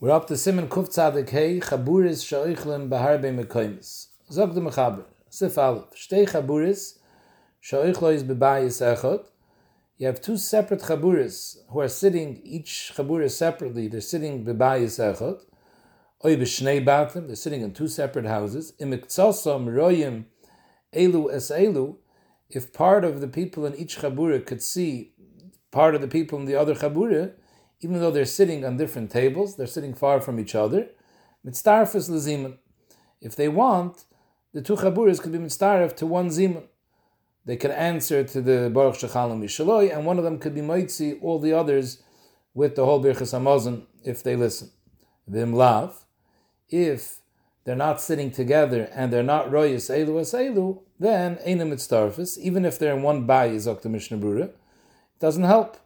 We're up to Simon Kuf Tzadik Hey, Chaburis Sha'ichlem Beharbe Mekoimis. Zog de Mechaber, Sif Aleph, Shtei Chaburis, Sha'ichloi is Bebayis Echot. You have two separate Chaburis who are sitting, each Chaburis separately, they're sitting Bebayis Echot. Oy B'shnei Batim, they're sitting in two separate houses. Imiktsosam Royim Elu Es Elu, if part of the people in each Chabura could see part of the people in the other Chabura, even though they're sitting on different tables, they're sitting far from each other. Mitzdarfus lezimun. If they want, the two chaburas could be mitzdarf to one zimun. They can answer to the Baruch Shechalam Yishaloi, and one of them could be moitzi all the others with the whole Birchas Hamazon if they listen. Vim lav, if they're not sitting together and they're not royas elu as elu, then einem mitzdarfus, even if they're in one bayis, Dr. Mishnah Brura, it doesn't help.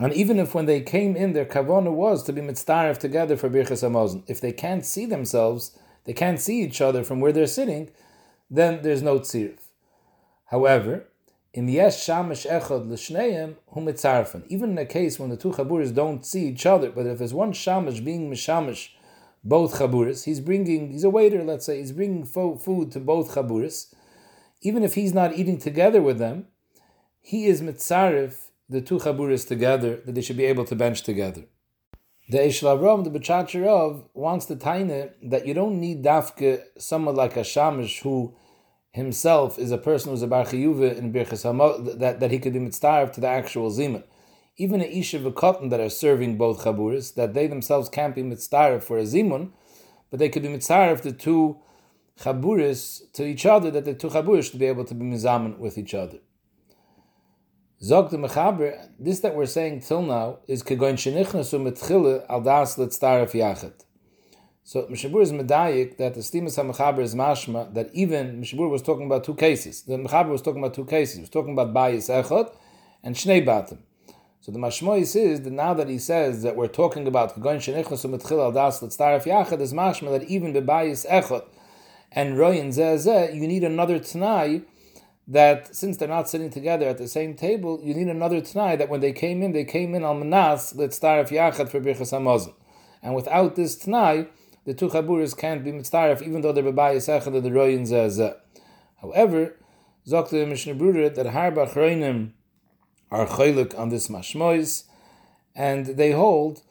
And even if when they came in, their kavana was to be mitzdarif together for Birchas Hamazon, if they can't see themselves, they can't see each other from where they're sitting, then there's no tzirif. However, in yes shamish echad l'shneim hu mitzarfen. Even in a case when the two chaburas don't see each other, but if there's one shamish being mishamish both chaburas, he's bringing, he's a waiter, let's say, he's bringing fo- food to both chaburas. Even if he's not eating together with them, he is mitzarif the two chaburas together, that they should be able to bench together. The Eshel Avraham, the Bechacharov, wants to taine that you don't need dafke someone like a shamish who himself is a person who's a bar chiyuva in birchas hamot that, that he could be mitzvah to the actual zimun. Even a isha v'kotten that are serving both chaburas, that they themselves can't be mitzvah for a zimun, but they could be mitzvah the two chaburas to each other, that the two chaburas should be able to be mizaman with each other. Zog the Mechaber, this that we're saying till now is kegoin shenichnasu mitchile al das letztaref yachet. So Mishabur is medayik that the Stimas HaMechaber is mashma that even Mishabur was talking about two cases. The Mechaber was talking about two cases. He was talking about bayis echot and shnei batim. So the mashmois is that now that he says that we're talking about kegoin shenichnasu mitchile al das letztaref yachet is mashma that even the bayis echot and royin zeh you need another t'nai that since they're not sitting together at the same table, you need another t'nai that when they came in, they came in al manas letztaref yachad for birchas hamazon. And without this t'nai, the two chaburas can't be mitztaref, even though they're bebayis echad the royin zeh However, zok the Mishnah Brura that harba chreinim are chaylik on this mashmois, and they hold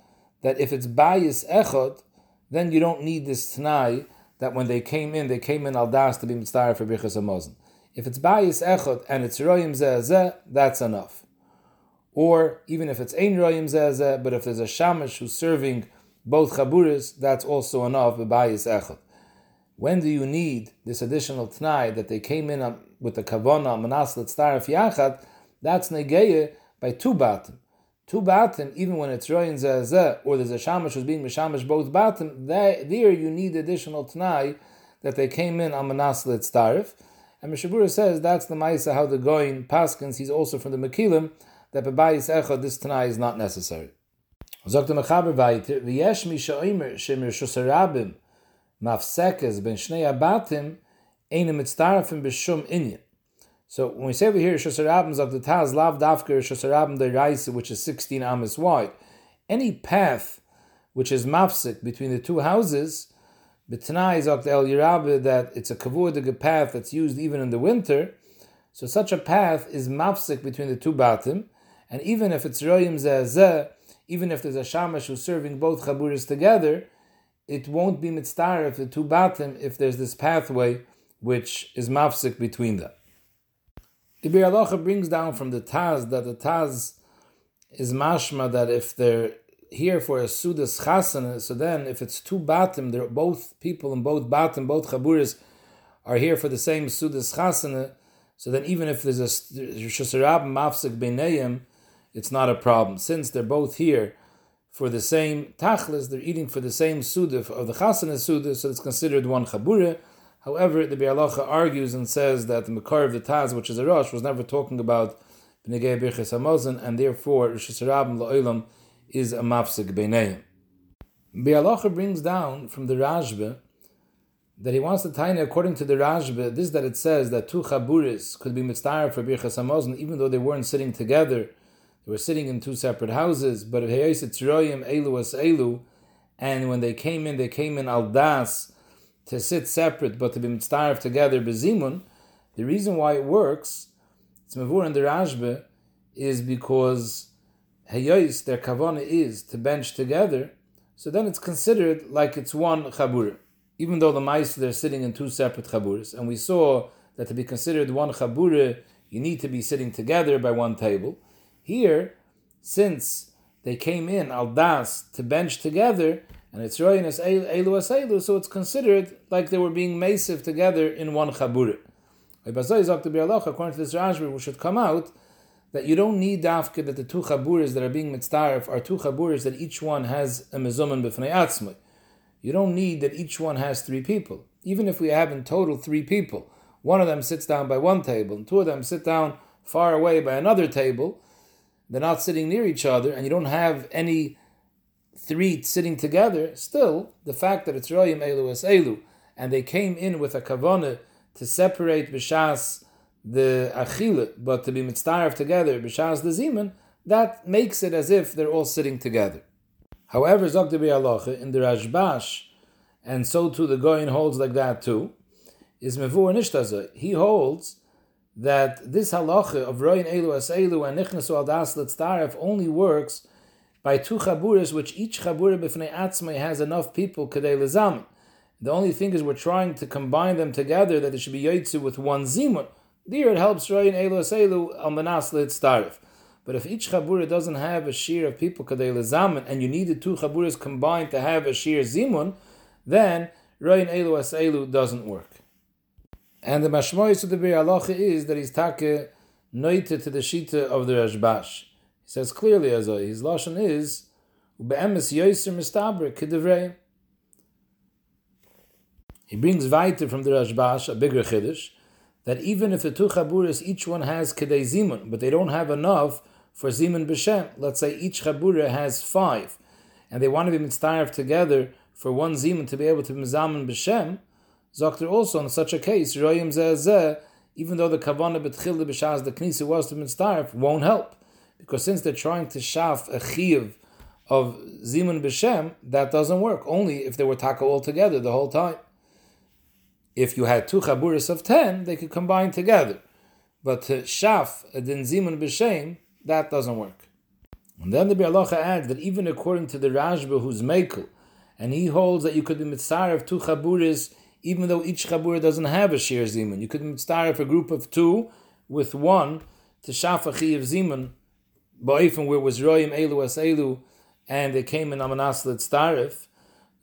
that if it's bayis echad, then you don't need this t'nai that when they came in, they came in al das to be mitztaref for birchas hamazon. If it's bayis echot and it's royim zeh that's enough. Or even if it's ein royim zeh but if there's a shamish who's serving both chaburis, that's also enough bayis echot. When do you need this additional tnai that they came in with the kavana manas letztaref yachad? That's negeye by two batim. Two batim, even when it's royim zeh or there's a shamish who's being mishamish both batim, there, you need additional tnai that they came in on manas letztaref. And Mishabura says that's the Maisa how the Goin Paskins, he's also from the Mekilim, that Bebayis Echad, this Tanai is not necessary. The Mechaber weiter, V'yesh mi sha'omer shemir shusarabim mafsekes ben shnei abatim eine mitzdarafim b'shum inyan. So when we say over here shusarabim the Taz lav dafker shusarabim the Raisa, which is 16 amas wide, any path which is mafsek between the two houses, B'tanai is El Yirabe that it's a kavudige path that's used even in the winter. So such a path is mafsik between the two batim, and even if it's royim zeh even if there's a shamash who's serving both chaburas together, it won't be mitzvah if the two batim if there's this pathway which is mafsik between them. The Bir brings down from the Taz that the Taz is mashma that if they're here for a sudas chasana, so then if it's two batim, they're both people in both batim, both chaburas are here for the same sudas chasana, so then even if there's a shusarab mafsik beinayim, it's not a problem. Since they're both here for the same tachlis, they're eating for the same suda of the chasana suda, so it's considered one chabura. However, the Bialacha argues and says that the Makar of the Taz, which is a Rosh, was never talking about and therefore Rosh Hashanah La'olam is a mafsik beineim. Bialacha brings down from the Rashba that he wants to tie according to the Rashba, this that it says that two chaburis could be mitzvah for Birchas Hamazon, even though they weren't sitting together, they were sitting in two separate houses, but Heyes Tzroyim Elu as Elu, and when they came in, they came in al das to sit separate, but to be mitzvah together bezimun. The reason why it works, it's mavur in the Rashba, is because hayois their kavana is to bench together. So then it's considered like it's one chabura, even though the mice they're sitting in two separate chaburas. And we saw that to be considered one chabura, you need to be sitting together by one table. Here, since they came in al das to bench together, and it's royin as elu as elu, so it's considered like they were being masive together in one chabura. According to this Rashba, we should come out that you don't need dafka that the two chaburas that are being mitzdarif are two chaburas that each one has a mezuman b'fnei atzmai. You don't need that each one has three people. Even if we have in total three people, one of them sits down by one table and two of them sit down far away by another table, they're not sitting near each other, and you don't have any three sitting together, still, the fact that it's Royim Elu es Elu, and they came in with a kavana to separate Bishas the Achile, but to be mitzvah together, Bishas the Ziman, that makes it as if they're all sitting together. However, Zoktabi Alocha, in the Rashbash, and so too the Goyin holds like that too, is Mevur Nishtaza. He holds that this halacha of Royin Elu as Elu and Nichnasu al Das Litztaref only works by two chaburas, which each chabura b'fnei atzmai has enough people kadei lezamin. The only thing is we're trying to combine them together that it should be yotzu with one zimun. There it helps Royin Elu as Elu al Manas Litztaref. But if each chabura doesn't have a shear of people kadei lezamin, and you need the two chaburas combined to have a shear zimun, then Royin Elu as Elu doesn't work. And the mashmois of the Bir Alocha is that he's take noite to the shita of the Rashbash. He says clearly as his lashon is ubeemes yoiser mistaber kidevrei. He brings weiter from the Rashbash a bigger chiddush that even if the two chaburas each one has kedei zimun, but they don't have enough for zimun b'shem. Let's say each chabura has five, and they want to be mitzvah together for one zimun to be able to be mizamen b'shem. Zokter also in such a case, Royim Zeh even though the Kavanah Betchil B'Shaz the Knisa was to Mitzdarif, won't help. Because since they're trying to shaf a chiv of Zimun B'Shem, that doesn't work. Only if they were taka all together the whole time. If you had two chaburis of ten, they could combine together. But to shaf a din Zimun B'Shem, that doesn't work. And then the Bialacha adds that even according to the Rashba who's Mekel, and he holds that you could be mitzar of two chaburis even though each chabura doesn't have a shir zimun. You could start a group of two with one to shafachi of zimun, ba'ifim where was royim elu as elu, and they came in amanas starif,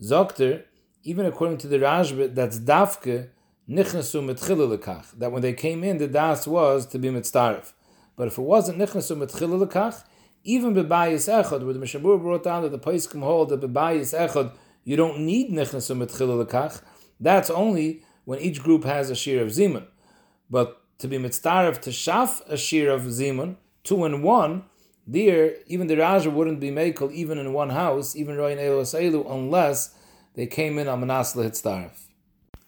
zokter, even according to the Rashba, that's dafke, nichnasu metchililekach, that when they came in, the das was to be mitzdarif. But if it wasn't nichnasu metchililekach, even bebayis echad, where the Mishabur brought down that the Paiskim hold that bebayis echad, you don't need nichnasu metchililekach, that's only when each group has a shir of zimun. But to be mitzvah to shaf a shir of zimun, two and one, there, even the Raja wouldn't be makel even in one house, even elos elu, unless they came in amanas lehitztarif.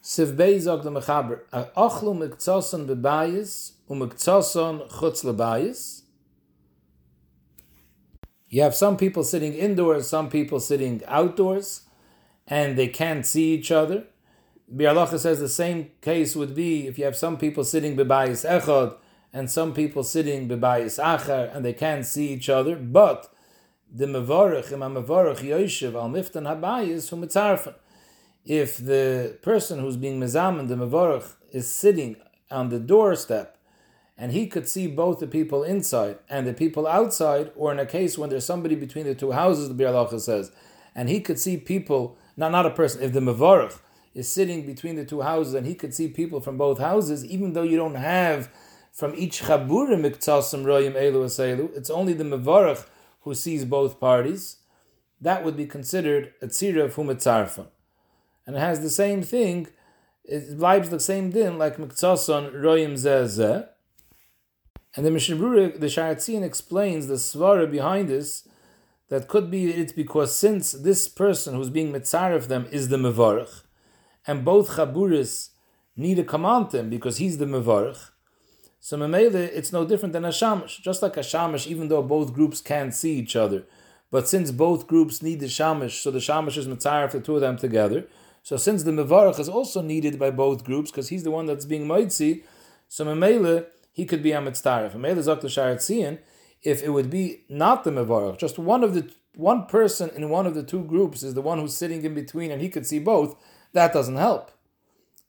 Siv beizog the mechaber, mikzoson bebayis, umikzoson chutz lebayis. You have some people sitting indoors, some people sitting outdoors, and they can't see each other. Bialacha says the same case would be if you have some people sitting bebayis echad and some people sitting bebayis achar and they can't see each other, but the mevarich im mevarich yoshev al miftan habayis from mitzarfen. If the person who's being mezamen the mevarich is sitting on the doorstep and he could see both the people inside and the people outside, or in a case when there's somebody between the two houses, the Bialacha says, and he could see people, not not a person, if the mevarich is sitting between the two houses and he could see people from both houses, even though you don't have from each chabura miktasim royim elu aselu, it's only the mevarach who sees both parties. That would be considered a tzira of humetzarfon. And it has the same thing, it vibes the same din like miktason royim zeh And the Mishnah the Sharatzian explains the svara behind this, that could be it's because since this person who's being mitzaref them is the mevarach, and both chaburis need to command him because he's the mevarich. So memele, it's no different than a shamash. Just like a shamash, even though both groups can't see each other, But since both groups need the shamish, so the shamish is mitzaref the two of them together. So since the mevarach is also needed by both groups, because he's the one that's being moitzi, so memele he could be a mitzaref. Memele zok the if it would be not the mevarach, just one of the one person in one of the two groups is the one who's sitting in between, and he could see both. That doesn't help.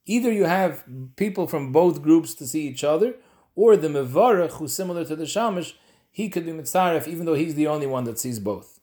Either you have people from both groups to see each other, or the mevarach who's similar to the shamish, he could be mitzaref even though he's the only one that sees both.